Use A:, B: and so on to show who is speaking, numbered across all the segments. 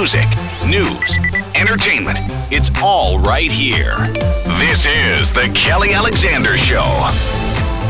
A: Music, news, entertainment. It's all right here. This is The Kelly Alexander Show.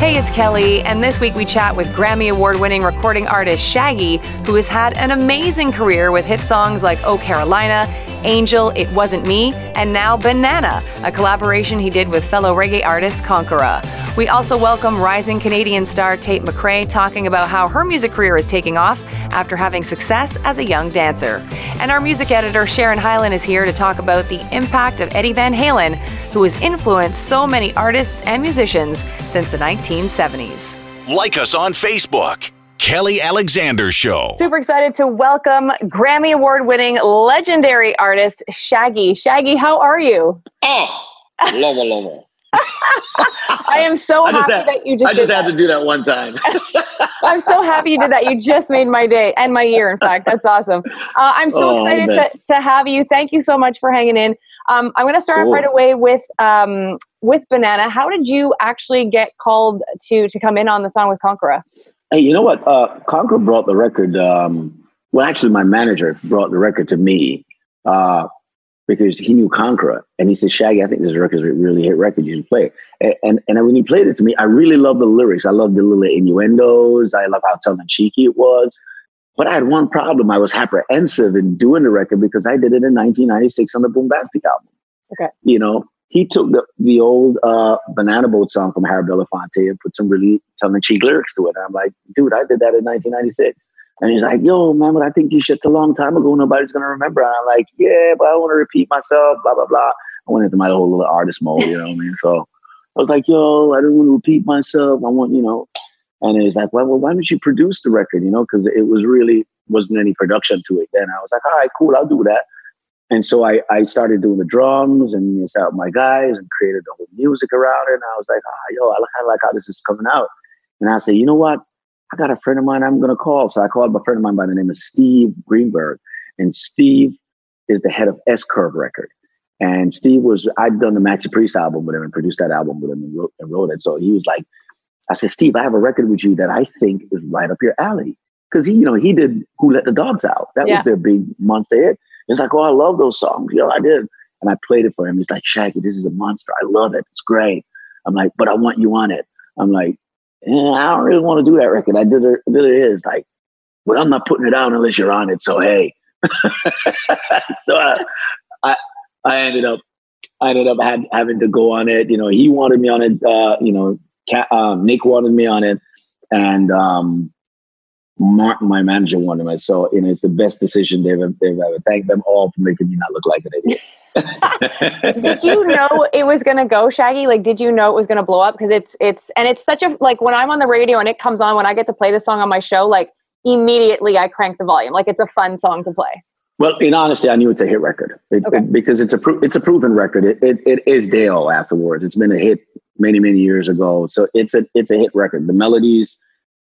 B: Hey, it's Kelly, and this week we chat with Grammy Award winning recording artist Shaggy, who has had an amazing career with hit songs like Oh Carolina, Angel, It Wasn't Me, and now Banana, a collaboration he did with fellow reggae artist Conkarah. We also welcome rising Canadian star Tate McRae talking about how her music career is taking off after having success as a young dancer. And our music editor Sharon Hyland is here to talk about the impact of Eddie Van Halen, who has influenced so many artists and musicians since the 1970s.
A: Like us on Facebook. Kelly Alexander Show.
B: Super excited to welcome Grammy Award winning legendary artist Shaggy. Shaggy, how are you?
C: Oh, lover, lover.
B: I am so
C: I
B: happy
C: had,
B: that you just
C: I just
B: did
C: had
B: that.
C: to do that one time.
B: I'm so happy you did that. You just made my day and my year, in fact. That's awesome. Uh, I'm so
C: Oh,
B: excited to, to have you. Thank you so much for hanging in. Um, I'm going to start
C: Cool.
B: right away with um, with Banana. How did you actually get called to to come in on the song with Conkarah?
C: Hey, you know what? Uh, Conkarah brought the record. Um, well, actually, my manager brought the record to me uh, because he knew Conkarah, and he said, "Shaggy, I think this record is a really hit record. You should play it." And, and and when he played it to me, I really loved the lyrics. I loved the little innuendos. I love how tongue in cheeky it was. But I had one problem. I was apprehensive in doing the record because I did it in 1996 on the Boombastic album.
B: Okay.
C: You know, he took the, the old uh, Banana Boat song from Harry Belafonte and put some really tongue-in-cheek lyrics to it. And I'm like, dude, I did that in 1996. And he's like, yo, man, but I think you. It's a long time ago. Nobody's going to remember. And I'm like, yeah, but I want to repeat myself, blah, blah, blah. I went into my whole little artist mode, you know what I mean? So I was like, yo, I don't want to repeat myself. I want, you know. And he's like, well, well why don't you produce the record, you know? Because it was really, wasn't any production to it then. I was like, all right, cool, I'll do that. And so I, I started doing the drums and set up my guys and created the whole music around it. And I was like, ah, yo, I kind of like how this is coming out. And I said, you know what? I got a friend of mine I'm going to call. So I called a friend of mine by the name of Steve Greenberg. And Steve is the head of S Curve Record. And Steve was, I'd done the Maxi Priest album with him and produced that album with him and wrote, and wrote it. So he was like, I said, Steve, I have a record with you that I think is right up your alley. Cause he, you know, he did Who Let the Dogs Out. That
B: Yeah.
C: was their big monster hit. He's like, oh, I love those songs. Yeah, I did. And I played it for him. He's like, Shaggy, this is a monster. I love it. It's great. I'm like, but I want you on it. I'm like, eh, I don't really want to do that record. I did it. Did it is like, but I'm not putting it out unless you're on it. So hey, so I, I, I ended up, I ended up had, having to go on it. You know, he wanted me on it. Uh, you know, um, Nick wanted me on it, and um, Mark, my manager, wanted me. So you know, it's the best decision they've ever, they've ever. Thank them all for making me not look like an idiot.
B: did you know it was going to go Shaggy? Like, did you know it was going to blow up? Because it's it's and it's such a like when I'm on the radio and it comes on when I get to play the song on my show, like immediately I crank the volume. Like it's a fun song to play.
C: Well, in honesty, I knew it's a hit record It-
B: Okay.
C: it- because it's a pro- it's a proven record. It, it it is Dale afterwards. It's been a hit many many years ago, so it's a it's a hit record. The melodies,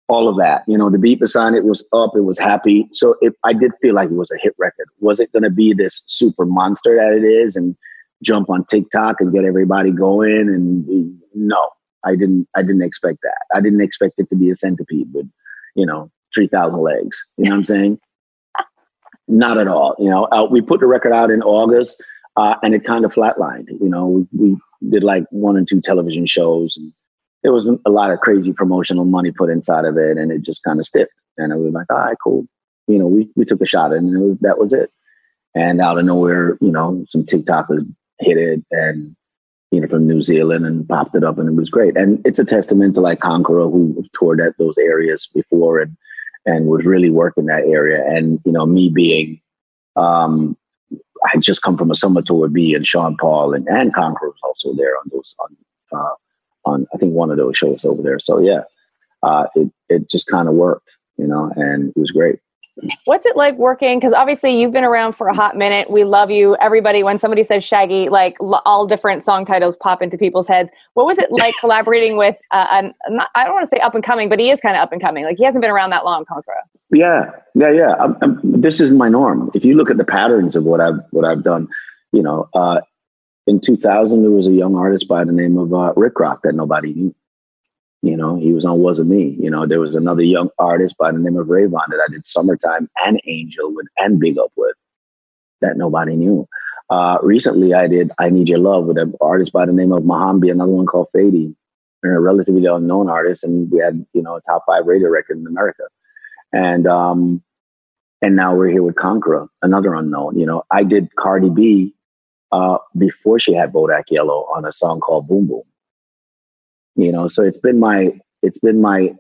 C: all of that, you know, the beat beside it was up. It was happy. So it, I did feel like it was a hit record. Was it going to be this super monster that it is and jump on TikTok and get everybody going? And no, I didn't. I didn't expect that. I didn't expect it to be a centipede with, you know, three thousand legs. You know what I'm saying? Not at all. You know, uh, we put the record out in August, uh, and it kind of flatlined. You know, we, we did like one and two television shows, and there was a lot of crazy promotional money put inside of it, and it just kind of stiffed. And I was like, all right, cool. You know, we we took a shot, and was, that was it. And out of nowhere, you know, some TikTokers hit it, and you know, from New Zealand, and popped it up, and it was great. And it's a testament to like Conkarah, who toured at those areas before, and and was really working that area. And you know, me being, um, I had just come from a summer tour with B and Sean Paul and and Conkarah was also there on those on uh, on I think one of those shows over there. So yeah, uh, it it just kind of worked, you know, and it was great.
B: What's it like working? Because obviously you've been around for a hot minute. We love you. Everybody, when somebody says Shaggy, like l- all different song titles pop into people's heads. What was it like collaborating with? Uh, an, not, I don't want to say up and coming, but he is kind of up and coming. Like he hasn't been around that long, Conkarah.
C: Yeah, yeah, yeah. I'm, I'm, this is my norm. If you look at the patterns of what I've what I've done, you know, uh, in 2000 there was a young artist by the name of uh, Rikrok that nobody knew. You know, he was on Wasn't Me. You know, there was another young artist by the name of Rayvon that I did Summertime and Angel with and Big Up with. that nobody knew. Uh, recently, I did "I Need Your Love" with an artist by the name of Mohombi, another one called Faydee, and a relatively unknown artist, and we had you know a top five radio record in America, and um, and now we're here with Conkarah, another unknown. You know, I did Cardi B uh, before she had Bodak Yellow on a song called Boom Boom. You know, so it's been my it's been my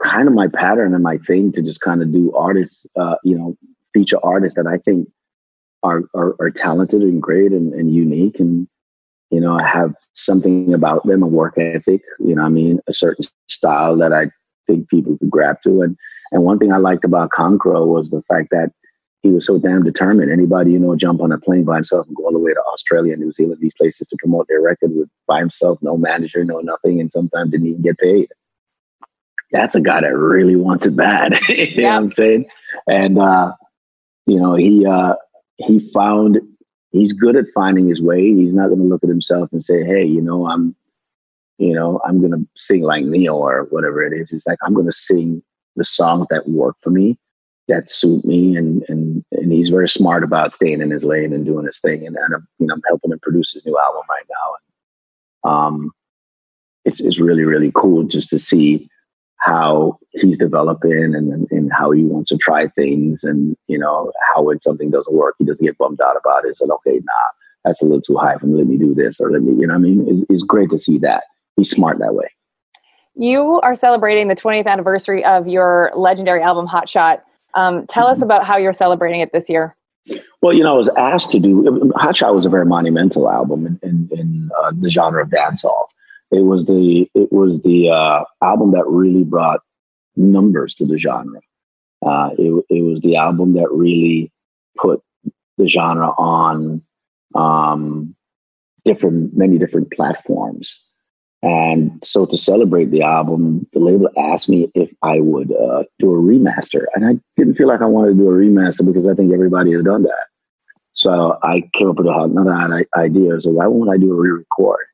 C: kind of my pattern and my thing to just kind of do artists, uh, you know, feature artists that I think are are, are talented and great and, and unique and you know have something about them, a work ethic. You know, I mean, a certain style that I think people could grab to. And and one thing I liked about Conkarah was the fact that he was so damn determined. Anybody, you know, jump on a plane by himself and go all the way to Australia, New Zealand, these places to promote their record with by himself, no manager, no nothing, and sometimes didn't even get paid. That's a guy that really wants it bad. you yeah. know what I'm saying? And uh, you know, he uh he found he's good at finding his way. He's not gonna look at himself and say, Hey, you know, I'm you know, I'm gonna sing like Ne-Yo or whatever it is. It's like I'm gonna sing the songs that work for me that suit me and and and he's very smart about staying in his lane and doing his thing and, and I'm, you know I'm helping him produce his new album right now. And um it's it's really really cool just to see how he's developing and, and how he wants to try things and you know how when something doesn't work he doesn't get bummed out about it. Like okay nah that's a little too high for me. Let me do this or let me you know I mean? It's, it's great to see that. He's smart that way.
B: You are celebrating the 20th anniversary of your legendary album hot shot um, tell us about how you're celebrating it this year.
C: Well, you know, I was asked to do Hot Shot was a very monumental album in, in, in uh, the genre of dancehall. It was the it was the uh, album that really brought numbers to the genre. Uh, it, it was the album that really put the genre on um, different many different platforms. And so to celebrate the album, the label asked me if I would uh, do a remaster. And I didn't feel like I wanted to do a remaster because I think everybody has done that. So I came up with another idea. So why won't I do a re-record?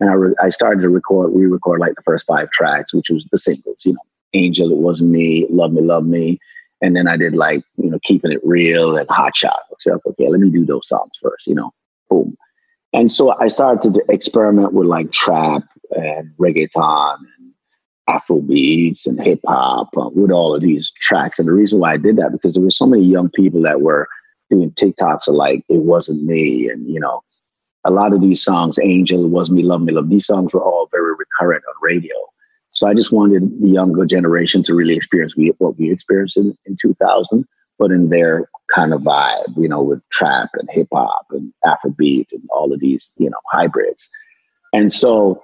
C: And I, re- I started to record, re-record like the first five tracks, which was the singles, you know, Angel, It Wasn't Me, Love Me, Love Me. And then I did like, you know, Keeping It Real and Hot Shot. So, okay, let me do those songs first, you know, boom. And so I started to experiment with like trap and reggaeton and Afro beats and hip hop uh, with all of these tracks. And the reason why I did that because there were so many young people that were doing TikToks of like it wasn't me, and you know, a lot of these songs, Angel, it was me, love me, love. These songs were all very recurrent on radio. So I just wanted the younger generation to really experience what we experienced in, in 2000 but in their kind of vibe, you know, with trap and hip hop and Afrobeat and all of these, you know, hybrids. And so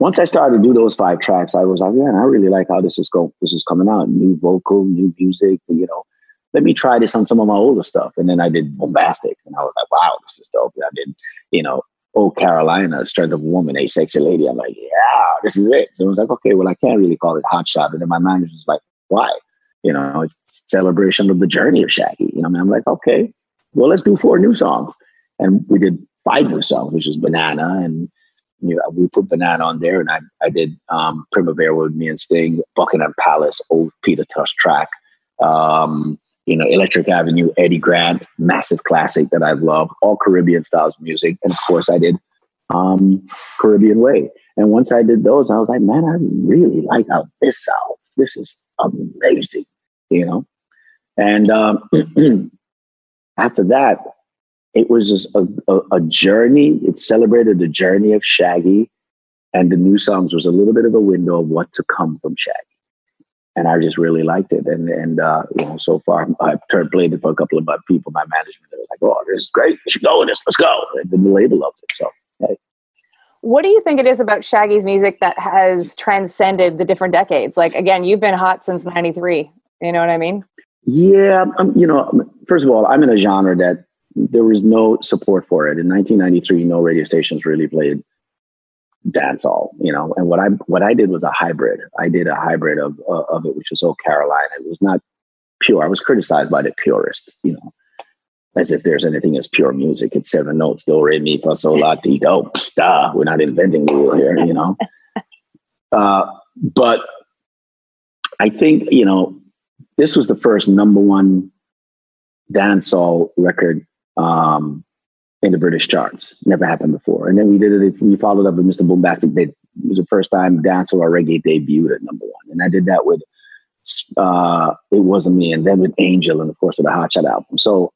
C: once I started to do those five tracks, I was like, yeah, I really like how this is going. This is coming out, new vocal, new music. You know, let me try this on some of my older stuff. And then I did Boombastic, and I was like, wow, this is dope. I did, you know, Oh Carolina, Strength of a Woman, A Sexy Lady. I'm like, yeah, this is it. So I was like, okay, well, I can't really call it Hot Shot. And then my manager was like, why? You know, it's celebration of the journey of Shaggy. You know, I mean, I'm like, okay, well, let's do four new songs. And we did five new songs, which is Banana. And you know, we put Banana on there. And I, I did um, Primavera with me and Sting, Buckingham Palace, old Peter Tosh track. Um, you know, Electric Avenue, Eddie Grant, massive classic that I've loved, all Caribbean styles music. And of course, I did um, Caribbean Way. And once I did those, I was like, man, I really like how this sounds. This is amazing, you know? And um, after that, it was just a, a, a, journey. It celebrated the journey of Shaggy, and the new songs was a little bit of a window of what to come from Shaggy. And I just really liked it. And and uh, you know, so far I've turned played it for a couple of my people, my management. They were like, "Oh, this is great. We should go with this. Let's go." And the label loves it. So. Hey.
B: What do you think it is about Shaggy's music that has transcended the different decades? Like again, you've been hot since '93. You know what I mean?
C: Yeah, you know, first of all, I'm in a genre that there was no support for it. In 1993, no radio stations really played dancehall, you know. And what I what I did was a hybrid. I did a hybrid of uh, of it, which was so Carolina. It was not pure. I was criticized by the purists, you know, as if there's anything as pure music. It's seven notes: do, re, mi, fa, sol, la, ti, do. Duh, we're not inventing the wheel here, you know. uh, but I think you know this was the first number one dancehall record um, in the British charts. Never happened before. And then we did it. We followed up with Mr. Boombastic. It was the first time dancehall or reggae debuted at number one. And I did that with uh, It Wasn't Me, and then with Angel, and of course with the Hot Shot album. So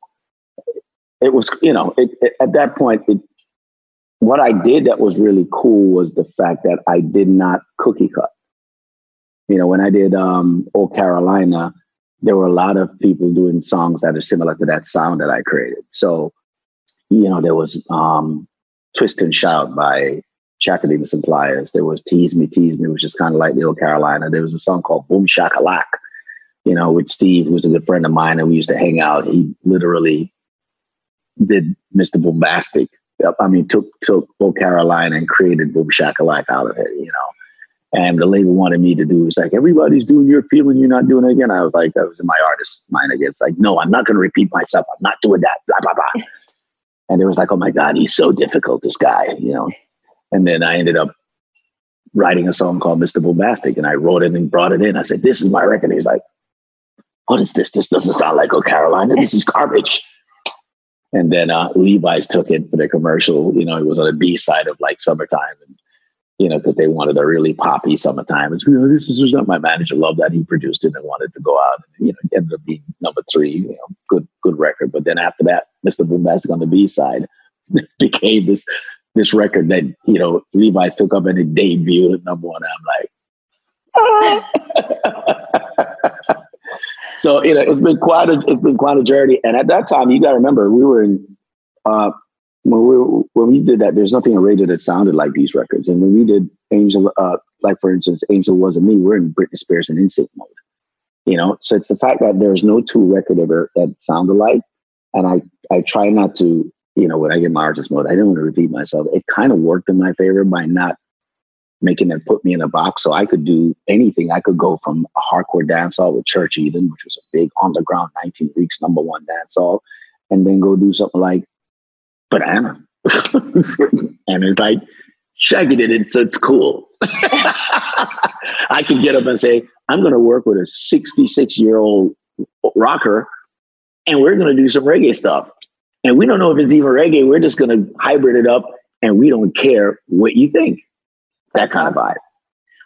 C: it was, you know, it, it, at that point, it, what I did that was really cool was the fact that I did not cookie cut. You know, when I did um, Old Carolina, there were a lot of people doing songs that are similar to that sound that I created. So, you know, there was um, Twist and Shout by Chaka Demus and Pliers. There was Tease Me, Tease Me, which is kind of like the Old Carolina. There was a song called Boom Shakalak, you know, with Steve, who was a good friend of mine, and we used to hang out. He literally did Mr. Boombastic. I mean, took took Old Carolina and created Boom Shakalak out of it, you know. And the label wanted me to do was like, everybody's doing your feeling, you're not doing it again. I was like, that was in my artist mind again. It's like, no, I'm not going to repeat myself. I'm not doing that. Blah blah blah. and it was like, oh my god, he's so difficult. This guy, you know. And then I ended up writing a song called Mr. Boombastic and I wrote it and brought it in. I said, "This is my record." He's like, "What is this? This doesn't sound like Oh Carolina. This is garbage." And then uh, Levi's took it for the commercial. You know, it was on the B side of like "Summertime," and you know, because they wanted a really poppy "Summertime." It's you know, this is my manager loved that he produced it and wanted to go out. And, you know, ended up being number three. You know, good good record. But then after that, Mr. Boombastic on the B side became this this record that you know Levi's took up and it debuted at number one. I'm like, so you know it's been quite a it's been quite a journey. And at that time, you got to remember we were in uh, when we when we did that. There's nothing in radio that sounded like these records. And when we did Angel, uh, like for instance, Angel wasn't me. We're in Britney Spears and NSYNC mode. You know, so it's the fact that there's no two record ever that sound alike. And I I try not to you know, when I get my artist mode, I didn't want to repeat myself. It kind of worked in my favor by not making them put me in a box. So I could do anything. I could go from a hardcore dancehall with Church Heathen, which was a big underground 19 weeks number one dancehall, and then go do something like Banana. and it's like, Shaggy did it, so it's cool. I can get up and say, I'm going to work with a 66 year old rocker and we're going to do some reggae stuff. And we don't know if it's even reggae. We're just going to hybrid it up and we don't care what you think. That kind of vibe.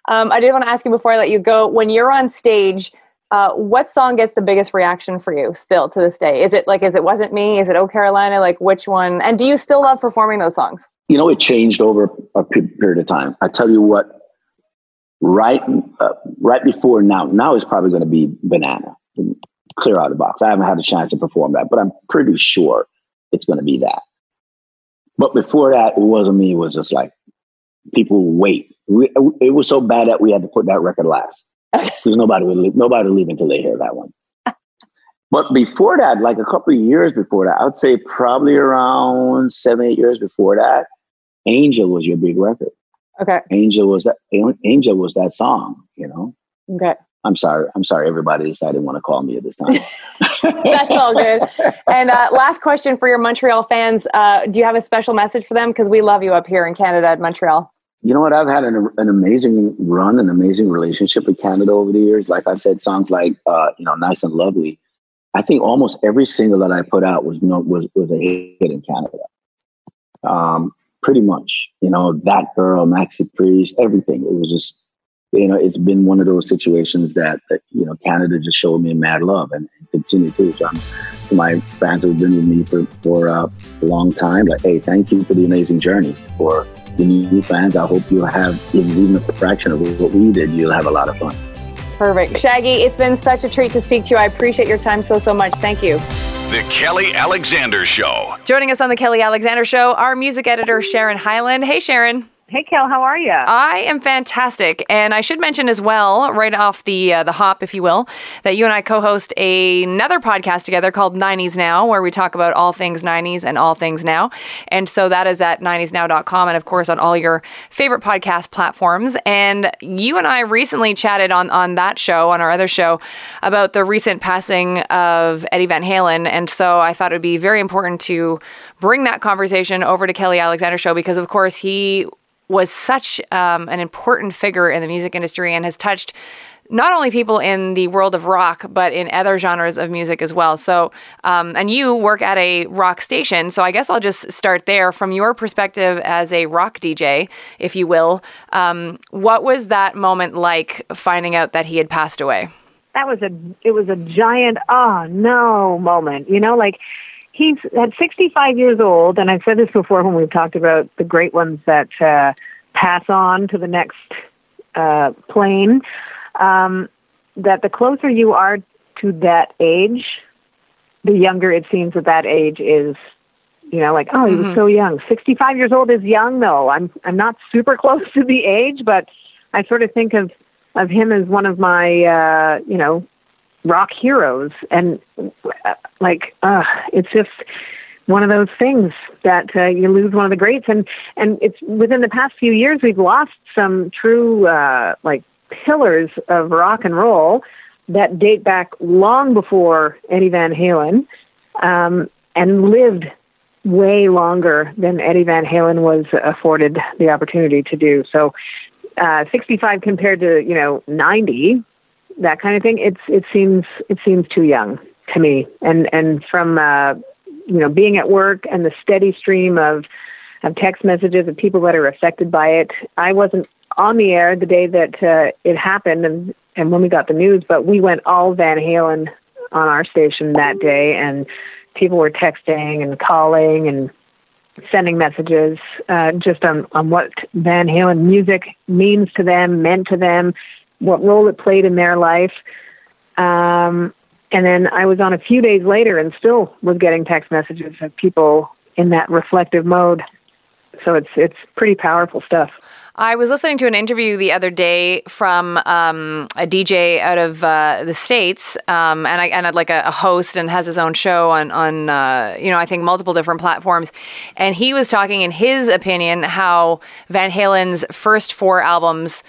B: Um, I did want to ask you before I let you go when you're on stage, uh, what song gets the biggest reaction for you still to this day? Is it like, is it Wasn't Me? Is it Oh Carolina? Like, which one? And do you still love performing those songs?
C: You know, it changed over a period of time. I tell you what, right, uh, right before now, now is probably going to be Banana, clear out of the box. I haven't had a chance to perform that, but I'm pretty sure it's going to be that. But before that, it wasn't me. It was just like people wait. We, it was so bad that we had to put that record last because nobody would leave, nobody would leave until they hear that one. but before that, like a couple of years before that, I would say probably around seven, eight years before that, Angel was your big record.
B: Okay.
C: Angel was that Angel was that song, you know.
B: Okay.
C: I'm sorry. I'm sorry. Everybody decided want to call me at this time.
B: That's all good. And uh, last question for your Montreal fans: uh, Do you have a special message for them? Because we love you up here in Canada at Montreal.
C: You know what? I've had an, an amazing run, an amazing relationship with Canada over the years. Like I said, songs like uh, you know, "Nice and Lovely." I think almost every single that I put out was no, was was a hit in Canada. Um, pretty much, you know, that girl, Maxi Priest, everything. It was just you know, it's been one of those situations that, that you know, Canada just showed me mad love and, and continue to. So I'm, my fans who've been with me for, for uh, a long time, like, hey, thank you for the amazing journey. For the new fans, I hope you'll have, if it's even a fraction of what we did, you'll have a lot of fun.
B: Perfect. Shaggy, it's been such a treat to speak to you. I appreciate your time so, so much. Thank you.
A: The Kelly Alexander Show.
B: Joining us on The Kelly Alexander Show, our music editor, Sharon Hyland. Hey, Sharon.
D: Hey, Kel, how are you?
B: I am fantastic, and I should mention as well, right off the uh, the hop, if you will, that you and I co-host a, another podcast together called 90s Now, where we talk about all things 90s and all things now. And so that is at 90snow.com, and of course on all your favorite podcast platforms. And you and I recently chatted on on that show, on our other show, about the recent passing of Eddie Van Halen, and so I thought it would be very important to bring that conversation over to Kelly Alexander show because, of course, he was such um, an important figure in the music industry and has touched not only people in the world of rock, but in other genres of music as well. So, um, and you work at a rock station. So I guess I'll just start there from your perspective as a rock DJ, if you will. Um, what was that moment like finding out that he had passed away?
D: That was a, it was a giant, oh no moment, you know, like, he's at 65 years old, and I've said this before when we've talked about the great ones that uh, pass on to the next uh, plane. Um, that the closer you are to that age, the younger it seems that that age is. You know, like oh, he was mm-hmm. so young. 65 years old is young, though. I'm I'm not super close to the age, but I sort of think of of him as one of my uh, you know rock heroes. And uh, like uh it's just one of those things that uh, you lose one of the greats. And and it's within the past few years we've lost some true uh like pillars of rock and roll that date back long before Eddie Van Halen um and lived way longer than Eddie Van Halen was afforded the opportunity to do. So uh 65 compared to you know 90 that kind of thing, it's it seems it seems too young to me. And and from uh, you know being at work and the steady stream of of text messages of people that are affected by it, I wasn't on the air the day that uh, it happened and and when we got the news, but we went all Van Halen on our station that day, and people were texting and calling and sending messages uh, just on, on what Van Halen music means to them, meant to them, what role it played in their life. Um, and then I was on a few days later and still was getting text messages of people in that reflective mode. So it's it's pretty powerful stuff.
B: I was listening to an interview the other day from um, a DJ out of uh, the states, um, and I and like a, a, host and has his own show on on uh, you know I think multiple different platforms, and he was talking in his opinion how Van Halen's first four albums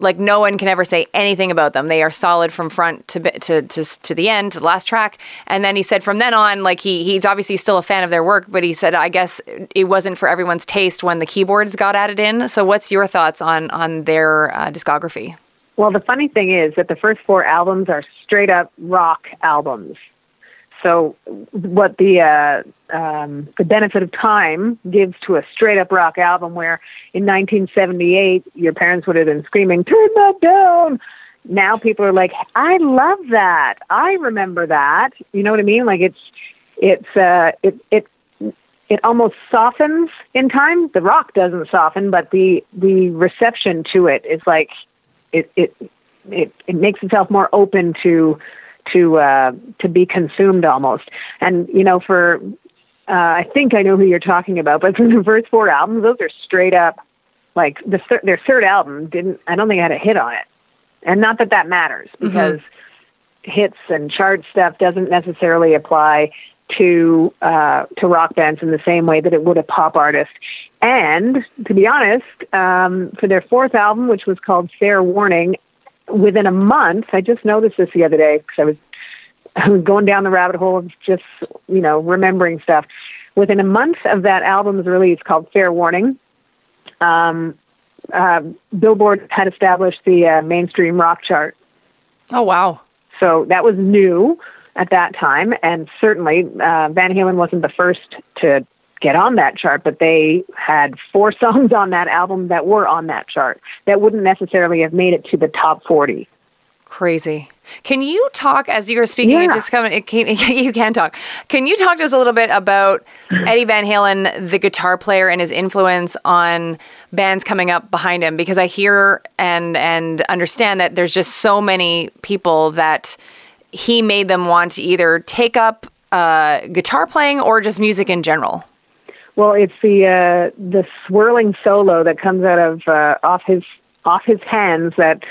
B: like no one can ever say anything about them. They are solid from front to to to, to the end, to the last track. And then he said from then on, like he he's obviously still a fan of their work, but he said I guess it wasn't for everyone's taste when the keyboards got added in. So what's your thoughts on on their uh, discography?
D: Well, the funny thing is that the first four albums are straight up rock albums. So, what the uh, um, the benefit of time gives to a straight up rock album, where in 1978 your parents would have been screaming, "Turn that down!" Now people are like, "I love that. I remember that." You know what I mean? Like it's it's uh, it it it almost softens in time. The rock doesn't soften, but the the reception to it is like it it it, it makes itself more open to to uh, to be consumed almost. And you know, for uh, I think I know who you're talking about, but for the first four albums, those are straight up like the thir- their third album didn't. I don't think it had a hit on it, and not that that matters mm-hmm. because mm-hmm. hits and chart stuff doesn't necessarily apply to uh, to rock bands in the same way that it would a pop artist. And to be honest, um, for their fourth album, which was called Fair Warning, within a month, I just noticed this the other day because I was Going down the rabbit hole of just you know remembering stuff. Within a month of that album's release, called Fair Warning, um, uh, Billboard had established the uh, mainstream rock chart.
B: Oh wow!
D: So that was new at that time, and certainly uh, Van Halen wasn't the first to get on that chart, but they had four songs on that album that were on that chart that wouldn't necessarily have made it to the top 40.
B: Crazy. Can you talk as you were speaking? Yeah. just. It can, you can talk. Can you talk to us a little bit about Eddie Van Halen, the guitar player, and his influence on bands coming up behind him? Because I hear and and understand that there's just so many people that he made them want to either take up uh, guitar playing or just music in general.
D: Well, it's the uh, the swirling solo that comes out of uh, off his off his hands that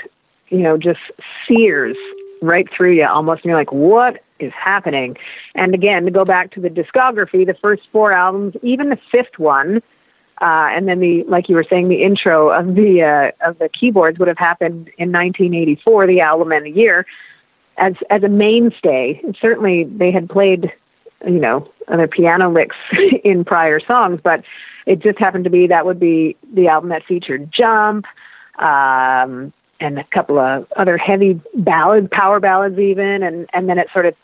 D: you know just sears right through you almost, and you're like, what is happening? And again, to go back to the discography, the first four albums, even the fifth one, uh, and then the like you were saying, the intro of the uh, of the keyboards would have happened in 1984, the album and the year, as as a mainstay. And certainly, they had played you know, other piano licks in prior songs, but it just happened to be that would be the album that featured Jump, um, and a couple of other heavy ballads, power ballads even, and and then it sort of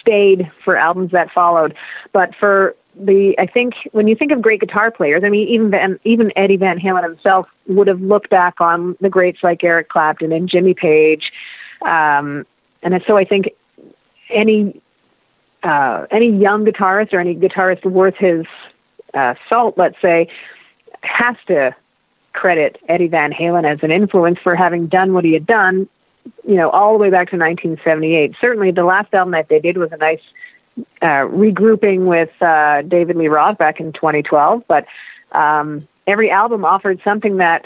D: stayed for albums that followed. But for the I think when you think of great guitar players, I mean even Van, even Eddie Van Halen himself would have looked back on the greats like Eric Clapton and Jimmy Page, um, and so I think any uh, any young guitarist or any guitarist worth his uh, salt, let's say, has to credit Eddie Van Halen as an influence for having done what he had done, you know, all the way back to 1978. Certainly, the last album that they did was a nice uh, regrouping with uh, David Lee Roth back in 2012, but um, every album offered something that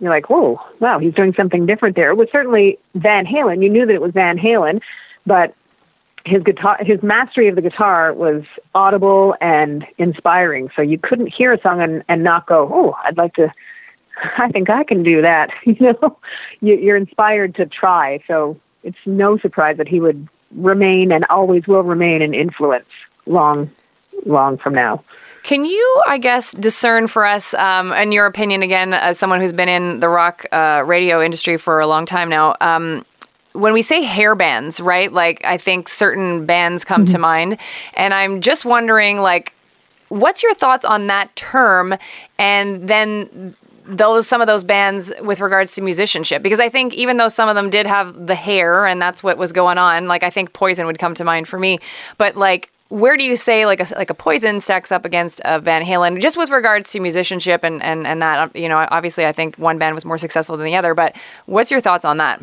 D: you're like, whoa, wow, he's doing something different there. It was certainly Van Halen. You knew that it was Van Halen, but his guitar his mastery of the guitar was audible and inspiring so you couldn't hear a song and, and not go oh i'd like to i think i can do that you know you, you're inspired to try so it's no surprise that he would remain and always will remain an influence long long from now
B: can you, I guess, discern for us, um, in your opinion, again, as someone who's been in the rock uh, radio industry for a long time now, um, when we say hair bands, right? Like I think certain bands come mm-hmm. to mind, and I'm just wondering, like, what's your thoughts on that term? And then those some of those bands with regards to musicianship because I think even though some of them did have the hair and that's what was going on like I think Poison would come to mind for me but like where do you say like a like a Poison stacks up against a Van Halen just with regards to musicianship and and and that you know obviously I think one band was more successful than the other but what's your thoughts on that?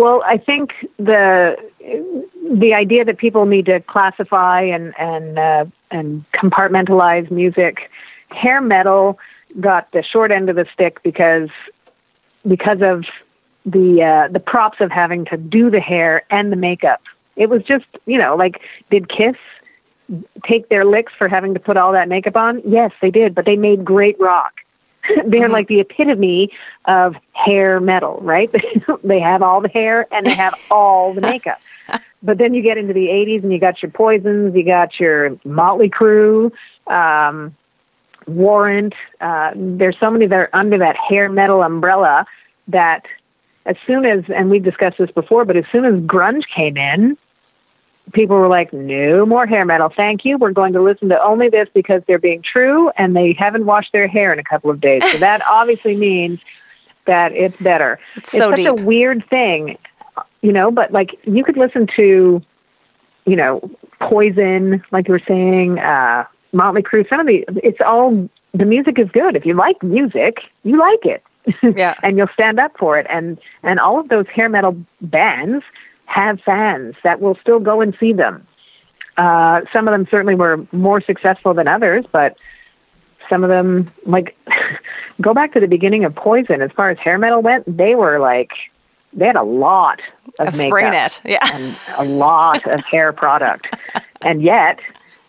D: Well, I think the the idea that people need to classify and and uh, and compartmentalize music, hair metal got the short end of the stick because because of the uh, the props of having to do the hair and the makeup. It was just you know like did Kiss take their licks for having to put all that makeup on? Yes, they did, but they made great rock. they're mm-hmm. like the epitome of hair metal, right? they have all the hair and they have all the makeup. but then you get into the 80s and you got your Poisons, you got your Motley Crue, um, Warrant. Uh, there's so many that are under that hair metal umbrella that as soon as, and we've discussed this before, but as soon as grunge came in, people were like, no more hair metal. Thank you. We're going to listen to only this because they're being true and they haven't washed their hair in a couple of days. So that obviously means that it's better.
B: It's, so
D: it's such
B: deep.
D: a weird thing, you know, but like you could listen to, you know, Poison, like you were saying, uh, Motley Crue, some of the, it's all, the music is good. If you like music, you like it.
B: Yeah.
D: and you'll stand up for it. And, and all of those hair metal bands, have fans that will still go and see them. Uh, some of them certainly were more successful than others, but some of them, like, go back to the beginning of Poison. As far as hair metal went, they were like, they had a lot of,
B: of
D: makeup
B: spray net, yeah,
D: and a lot of hair product, and yet,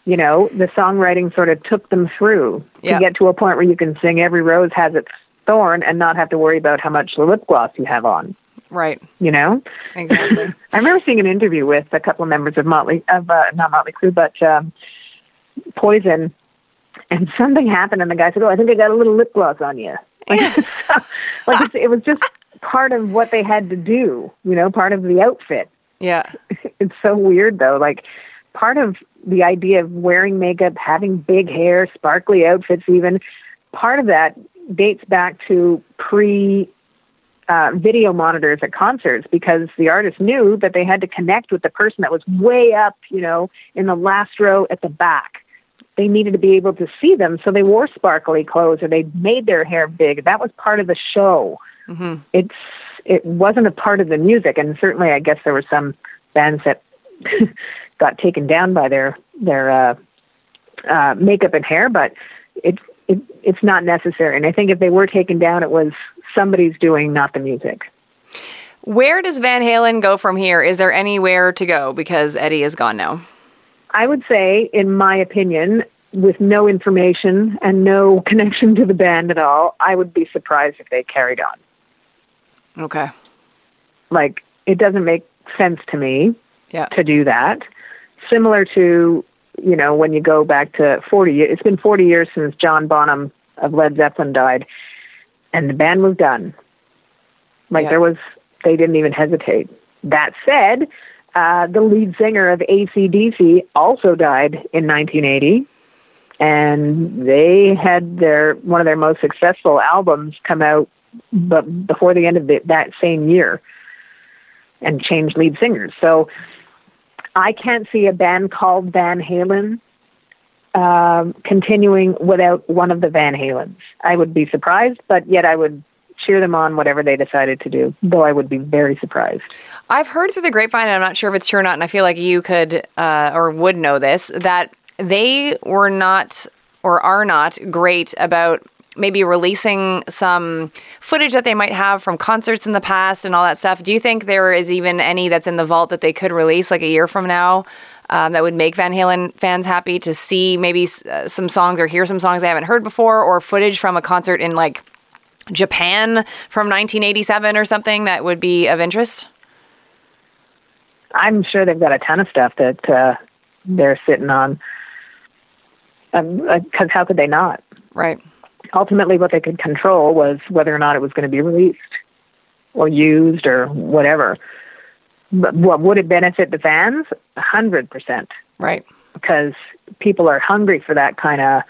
D: you know, the songwriting sort of took them through to get to a point where you can sing "Every Rose Has Its Thorn" and not have to worry about how much lip gloss you have on.
B: Right.
D: You know?
B: Exactly.
D: I remember seeing an interview with a couple of members of Motley, of uh, not Motley Crue, but um, Poison, and something happened, and the guy said, "Oh, I think I got a little lip gloss on you." Like, like it's, it was just part of what they had to do. You know, part of the outfit.
B: Yeah.
D: it's so weird though. Like part of the idea of wearing makeup, having big hair, sparkly outfits, even part of that dates back to pre uh, video monitors at concerts because the artist knew that they had to connect with the person that was way up, you know, in the last row at the back. They needed to be able to see them, so they wore sparkly clothes or they made their hair big. That was part of the show.
B: Mm-hmm.
D: It's it wasn't a part of the music, and certainly, I guess there were some bands that got taken down by their their uh, uh, makeup and hair, but it, it it's not necessary. And I think if they were taken down, it was somebody's doing, not the music.
B: Where does Van Halen go from here? Is there anywhere to go because Eddie is gone now?
D: I would say, in my opinion, with no information and no connection to the band at all, I would be surprised if they carried on.
B: Okay.
D: Like, it doesn't make sense to me
B: yeah.
D: to do that. Similar to, you know, when you go back to 40 it's been 40 years since John Bonham of Led Zeppelin died and the band was done. Like
B: Yeah.
D: there was, they didn't even hesitate. That said, uh, the lead singer of ACDC also died in 1980, and they had their one of their most successful albums come out, but before the end of the, that same year, and changed lead singers. So I can't see a band called Van Halen um, continuing without one of the Van Halens. I would be surprised, but yet I would cheer them on whatever they decided to do, though I would be very surprised.
B: I've heard through the grapevine, and I'm not sure if it's true or not, and I feel like you could uh, or would know this, that they were not or are not great about maybe releasing some footage that they might have from concerts in the past and all that stuff. Do you think there is even any that's in the vault that they could release like a year from now? Um, that would make Van Halen fans happy to see maybe uh, some songs or hear some songs they haven't heard before, or footage from a concert in like Japan from 1987 or something that would be of interest?
D: I'm sure they've got a ton of stuff that uh, they're sitting on. Because um, how could they not?
B: Right.
D: Ultimately, what they could control was whether or not it was going to be released or used or whatever. But what would it benefit the fans? A hundred percent.
B: Right.
D: Because people are hungry for that kind of,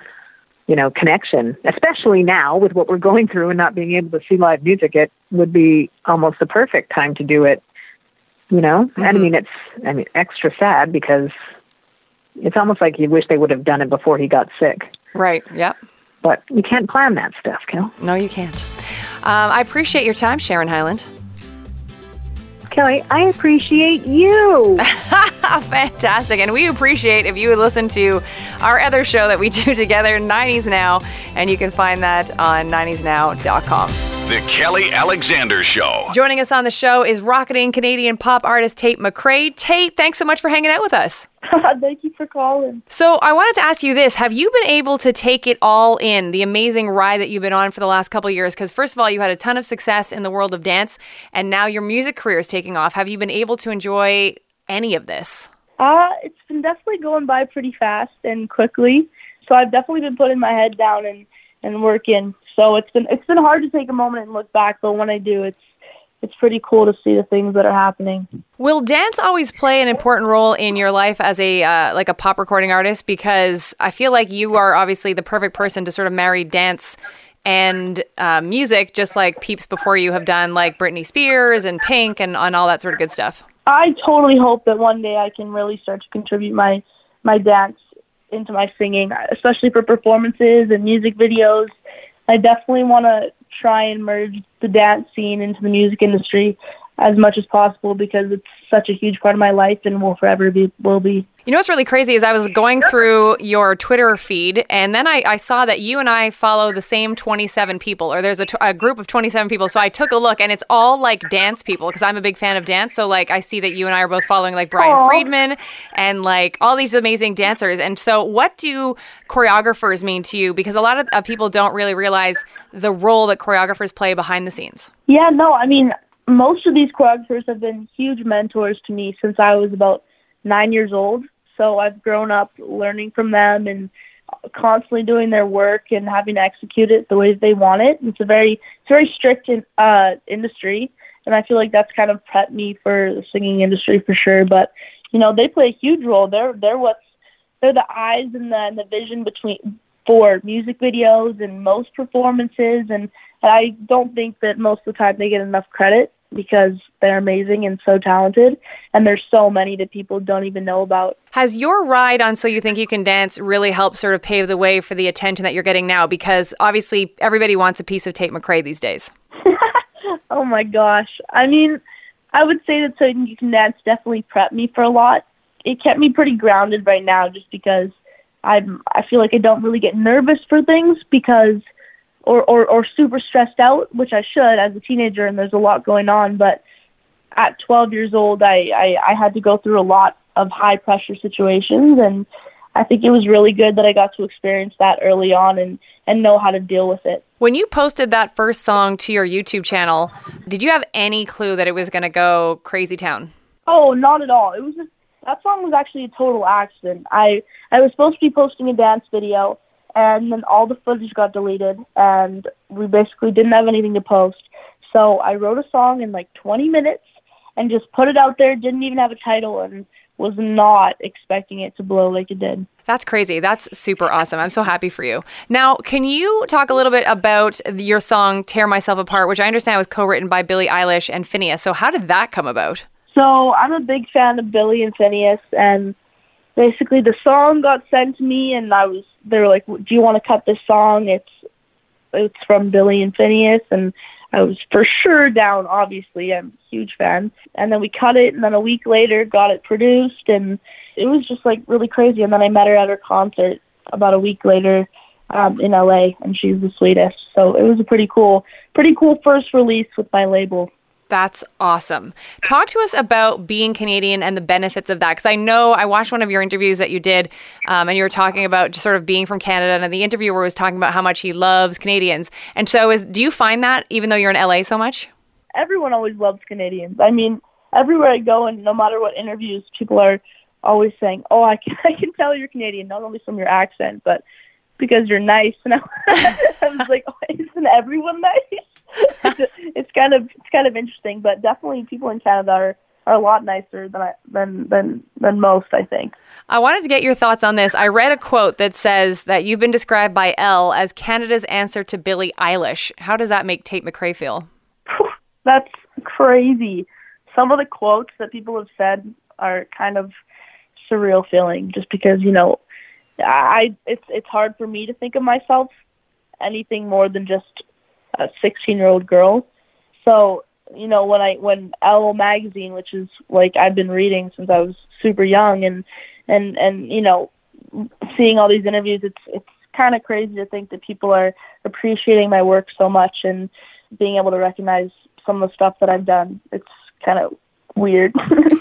D: you know, connection. Especially now with what we're going through and not being able to see live music, it would be almost the perfect time to do it. You know, and I mm-hmm. mean, it's I mean extra sad because it's almost like you wish they would have done it before he got sick.
B: Right. Yep.
D: But you can't plan that stuff, Kel.
B: No, you can't. Um, I appreciate your time, Sharon Hyland.
D: Kelly, I appreciate you.
B: Fantastic. And we appreciate if you would listen to our other show that we do together, 90s Now, and you can find that on 90snow.com.
A: The Kelly Alexander Show.
B: Joining us on the show is rocketing Canadian pop artist Tate McRae. Tate, thanks so much for hanging out with us.
E: Thank you for calling.
B: So, I wanted to ask you this Have you been able to take it all in, the amazing ride that you've been on for the last couple of years? Because, first of all, you had a ton of success in the world of dance, and now your music career is taking off. Have you been able to enjoy any of this?
E: Uh, it's been definitely going by pretty fast and quickly. So I've definitely been putting my head down and, and working. So it's been it's been hard to take a moment and look back, but when I do, it's it's pretty cool to see the things that are happening.
B: Will dance always play an important role in your life as a uh, like a pop recording artist? Because I feel like you are obviously the perfect person to sort of marry dance and uh, music, just like peeps before you have done, like Britney Spears and Pink and, on all that sort of good stuff.
E: I totally hope that one day I can really start to contribute my my dance into my singing, especially for performances and music videos. I definitely want to try and merge the dance scene into the music industry as much as possible because it's such a huge part of my life and will forever be will be.
B: You know what's really crazy is I was going through your Twitter feed, and then I, I saw that you and I follow the same 27 people, or there's a, t- a group of 27 people. So I took a look, and it's all like dance people because I'm a big fan of dance. So like I see that you and I are both following like Brian
E: Aw.
B: Friedman and like all these amazing dancers. And so, what do choreographers mean to you? Because a lot of uh, people don't really realize the role that choreographers play behind the scenes.
E: Yeah, no, I mean, most of these choreographers have been huge mentors to me since I was about nine years old. So I've grown up learning from them and constantly doing their work and having to execute it the way they want it. It's a very, it's a very strict in, uh, industry, and I feel like that's kind of prepped me for the singing industry for sure. But you know, they play a huge role. They're they're what's they're the eyes and the and the vision between for music videos and most performances and I don't think that most of the time they get enough credit because they're amazing and so talented and there's so many that people don't even know about.
B: Has your ride on So You Think You Can Dance really helped sort of pave the way for the attention that you're getting now? Because obviously everybody wants a piece of Tate McRae these days.
E: Oh my gosh. I mean, I would say that So You Can Dance definitely prepped me for a lot. It kept me pretty grounded right now just because I'm I feel like I don't really get nervous for things because or, or, or super stressed out, which I should as a teenager and there's a lot going on, but at 12 years old I, I, I had to go through a lot of high pressure situations and I think it was really good that I got to experience that early on and, and know how to deal with it.
B: When you posted that first song to your YouTube channel, did you have any clue that it was going to go crazy town?
E: Oh, not at all. It was just that song was actually a total accident. I I was supposed to be posting a dance video, and then all the footage got deleted, and we basically didn't have anything to post. So I wrote a song in like 20 minutes and just put it out there. Didn't even have a title and was not expecting it to blow like it did.
B: That's crazy. That's super awesome. I'm so happy for you. Now, can you talk a little bit about your song Tear Myself Apart, which I understand was co written by Billie Eilish and Finneas. So, how did that come about?
E: So, I'm a big fan of Billie and Finneas, and basically the song got sent to me, and I was, they were like, Do you want to cut this song? It's, it's from Billie and Finneas, and I was for sure down, obviously. I'm a huge fan. And then we cut it, and then a week later got it produced, and it was just like really crazy. And then I met her at her concert about a week later um, in LA, and she's the sweetest. So it was a pretty cool, pretty cool first release with my label.
B: That's awesome. Talk to us about being Canadian and the benefits of that. Because I know I watched one of your interviews that you did, um, and you were talking about just sort of being from Canada. And the interviewer was talking about how much he loves Canadians. And so, is do you find that even though you're in LA so much?
E: Everyone always loves Canadians. I mean, everywhere I go, and no matter what interviews, people are always saying, "Oh, I can, I can tell you're Canadian, not only from your accent, but because you're nice." And I, was like, oh, "Isn't everyone nice?" it's kind of it's kind of interesting, but definitely people in Canada are are a lot nicer than I, than than than most, I think.
B: I wanted to get your thoughts on this. I read a quote that says that you've been described by Elle as Canada's answer to Billie Eilish. How does that make Tate McRae feel?
E: That's crazy. Some of the quotes that people have said are kind of surreal feeling just because, you know, I it's it's hard for me to think of myself anything more than just a 16 year old girl. So, you know, when I, when Elle magazine, which is like I've been reading since I was super young and, and, and, you know, seeing all these interviews, it's, it's kind of crazy to think that people are appreciating my work so much and being able to recognize some of the stuff that I've done. It's kind of weird.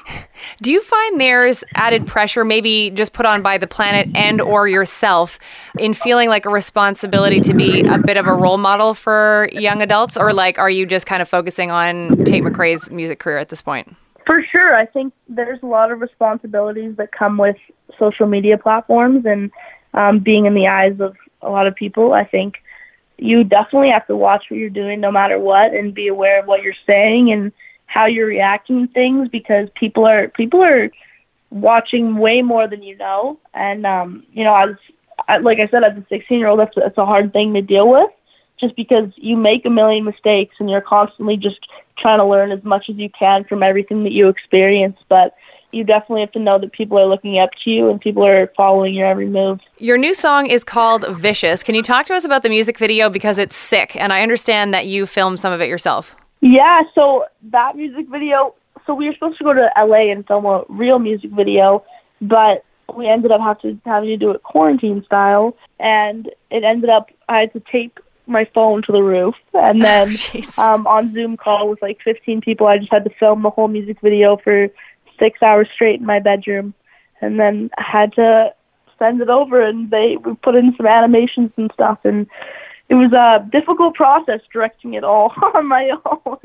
B: Do you find there's added pressure, maybe just put on by the planet and or yourself, in feeling like a responsibility to be a bit of a role model for young adults, or like are you just kind of focusing on Tate McRae's music career at this point?
E: For sure, I think there's a lot of responsibilities that come with social media platforms and um, being in the eyes of a lot of people. I think you definitely have to watch what you're doing, no matter what, and be aware of what you're saying and how you're reacting to things because people are people are watching way more than you know and um you know I as like i said as a 16 year old that's that's a hard thing to deal with just because you make a million mistakes and you're constantly just trying to learn as much as you can from everything that you experience but you definitely have to know that people are looking up to you and people are following your every move.
B: Your new song is called Vicious. Can you talk to us about the music video because it's sick and I understand that you filmed some of it yourself?
E: Yeah, so that music video, so we were supposed to go to LA and film a real music video, but we ended up have to, having to do it quarantine style, and it ended up I had to tape my phone to the roof, and then oh, um, on Zoom call with like 15 people, I just had to film the whole music video for six hours straight in my bedroom, and then I had to send it over, and they we put in some animations and stuff, and it was a difficult process directing it all on my own.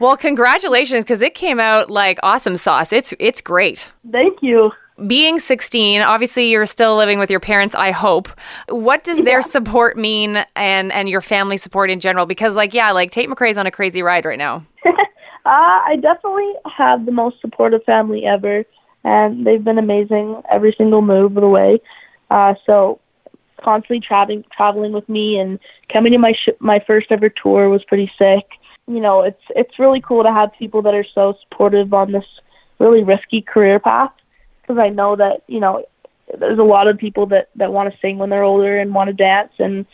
B: Well, congratulations because it came out like awesome sauce. It's it's great.
E: Thank you.
B: Being 16, obviously you're still living with your parents, I hope. What does their support mean and and your family support in general because like yeah, like Tate McRae's on a crazy ride right now.
E: uh, I definitely have the most supportive family ever and they've been amazing every single move of the way. Uh, so constantly traveling traveling with me and coming to my sh- my first ever tour was pretty sick. You know, it's it's really cool to have people that are so supportive on this really risky career path because I know that you know there's a lot of people that that want to sing when they're older and want to dance and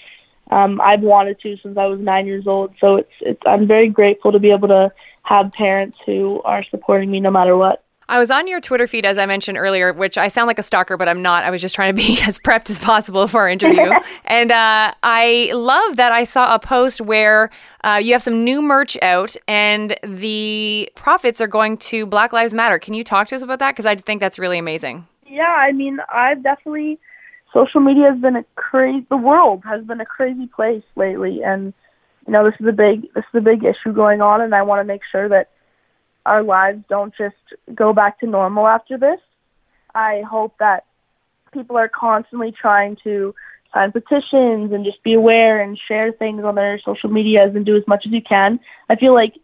E: um I've wanted to since I was 9 years old so it's it's I'm very grateful to be able to have parents who are supporting me no matter what.
B: I was on your Twitter feed, as I mentioned earlier, which I sound like a stalker, but I'm not. I was just trying to be as prepped as possible for our interview. and uh, I love that I saw a post where uh, you have some new merch out and the profits are going to Black Lives Matter. Can you talk to us about that? Because I think that's really amazing.
E: Yeah, I mean, I've definitely, social media has been a crazy, the world has been a crazy place lately. And, you know, this is a big, this is a big issue going on. And I want to make sure that our lives don't just go back to normal after this. I hope that people are constantly trying to sign petitions and just be aware and share things on their social medias and do as much as you can. I feel like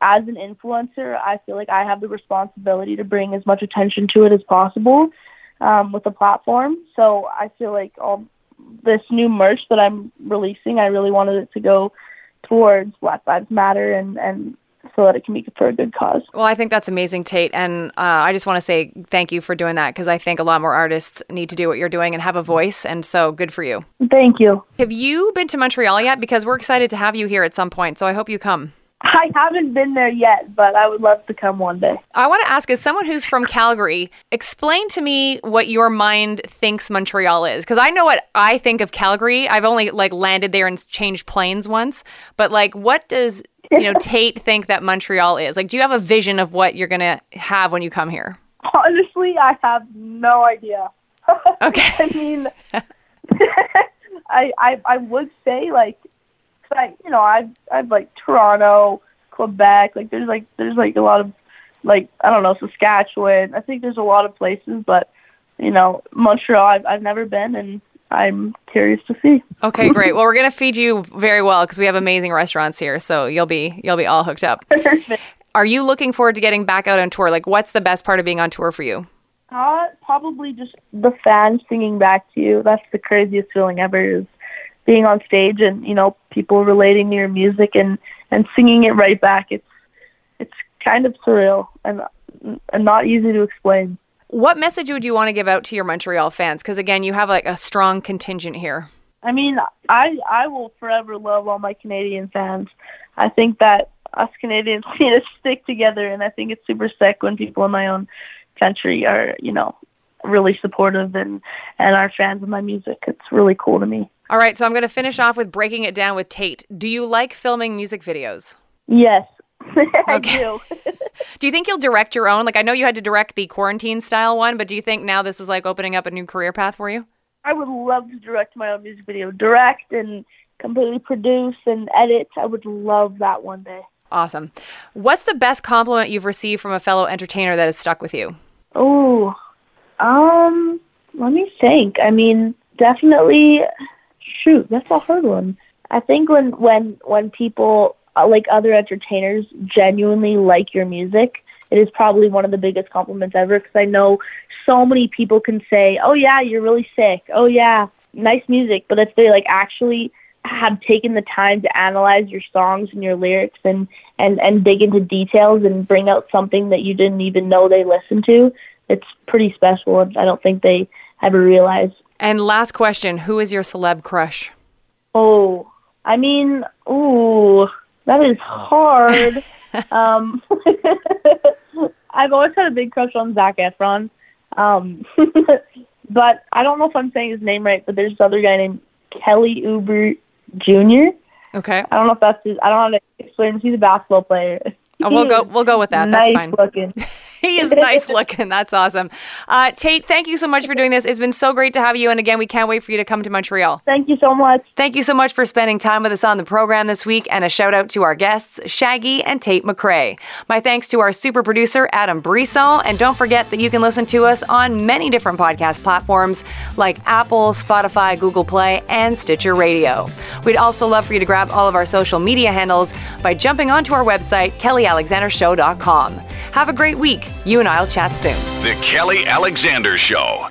E: as an influencer, I feel like I have the responsibility to bring as much attention to it as possible um, with the platform. So I feel like all this new merch that I'm releasing, I really wanted it to go towards Black Lives Matter and and so that it can be for a good cause.
B: Well, I think that's amazing, Tate, and uh, I just want to say thank you for doing that because I think a lot more artists need to do what you're doing and have a voice, and so good for you.
E: Thank you.
B: Have you been to Montreal yet? Because we're excited to have you here at some point, so I hope you come.
E: I haven't been there yet, but I would love to come one day.
B: I want to ask, as someone who's from Calgary, explain to me what your mind thinks Montreal is, because I know what I think of Calgary. I've only like landed there and changed planes once, but like, what does you know Tate think that Montreal is? Like, do you have a vision of what you're gonna have when you come here?
E: Honestly, I have no idea.
B: Okay.
E: I mean, I, I I would say like, I you know I've I've like Toronto, Quebec, like there's like there's like a lot of like I don't know Saskatchewan. I think there's a lot of places, but you know Montreal I've I've never been and I'm curious to see.
B: Okay, great. Well, we're gonna feed you very well because we have amazing restaurants here, so you'll be you'll be all hooked up. Are you looking forward to getting back out on tour? Like, what's the best part of being on tour for you?
E: Uh, probably just the fans singing back to you. That's the craziest feeling ever is being on stage and, you know, people relating to your music and, and singing it right back. It's, it's kind of surreal and, and not easy to explain.
B: What message would you want to give out to your Montreal fans? Because again, you have like a strong contingent here.
E: I mean, I, I will forever love all my Canadian fans. I think that us Canadians need to stick together and I think it's super sick when people in my own country are, you know, really supportive and, and are fans of my music. It's really cool to me.
B: All right, so I'm going to finish off with breaking it down with Tate. Do you like filming music videos?
E: Yes, I do.
B: Do you think you'll direct your own? Like, I know you had to direct the quarantine style one, but do you think now this is like opening up a new career path for you?
E: I would love to direct my own music video, direct and completely produce and edit. I would love that one day.
B: Awesome. What's the best compliment you've received from a fellow entertainer that has stuck with you?
E: Oh, um, let me think. I mean, definitely. Shoot, that's a hard one. I think when when when people uh, like other entertainers genuinely like your music, it is probably one of the biggest compliments ever. Because I know so many people can say, "Oh yeah, you're really sick." "Oh yeah, nice music," but if they like actually have taken the time to analyze your songs and your lyrics and and and dig into details and bring out something that you didn't even know they listened to, it's pretty special. And I don't think they ever realize.
B: And last question Who is your celeb crush?
E: Oh, I mean, ooh, that is hard. um, I've always had a big crush on Zac Efron, um, but I don't know if I'm saying his name right. But there's this other guy named Kelly Oubre Jr.
B: Okay.
E: I don't know if that's his. I don't know how to explain. him. He's a basketball player.
B: Oh, we'll go. We'll go with that.
E: nice
B: That's fine.
E: looking.
B: He is nice looking. That's awesome. Uh, Tate, thank you so much for doing this. It's been so great to have you. And again, we can't wait for you to come to Montreal.
E: Thank you so much.
B: Thank you so much for spending time with us on the program this week, and a shout out to our guests, Shaggy and Tate McRae. My thanks to our super producer, Adam Brisson, and don't forget that you can listen to us on many different podcast platforms like Apple, Spotify, Google Play, and Stitcher Radio. We'd also love for you to grab all of our social media handles by jumping onto our website, kellyalexandershow.com. Have a great week. You and I'll chat soon.
A: The Kelly Alexander Show.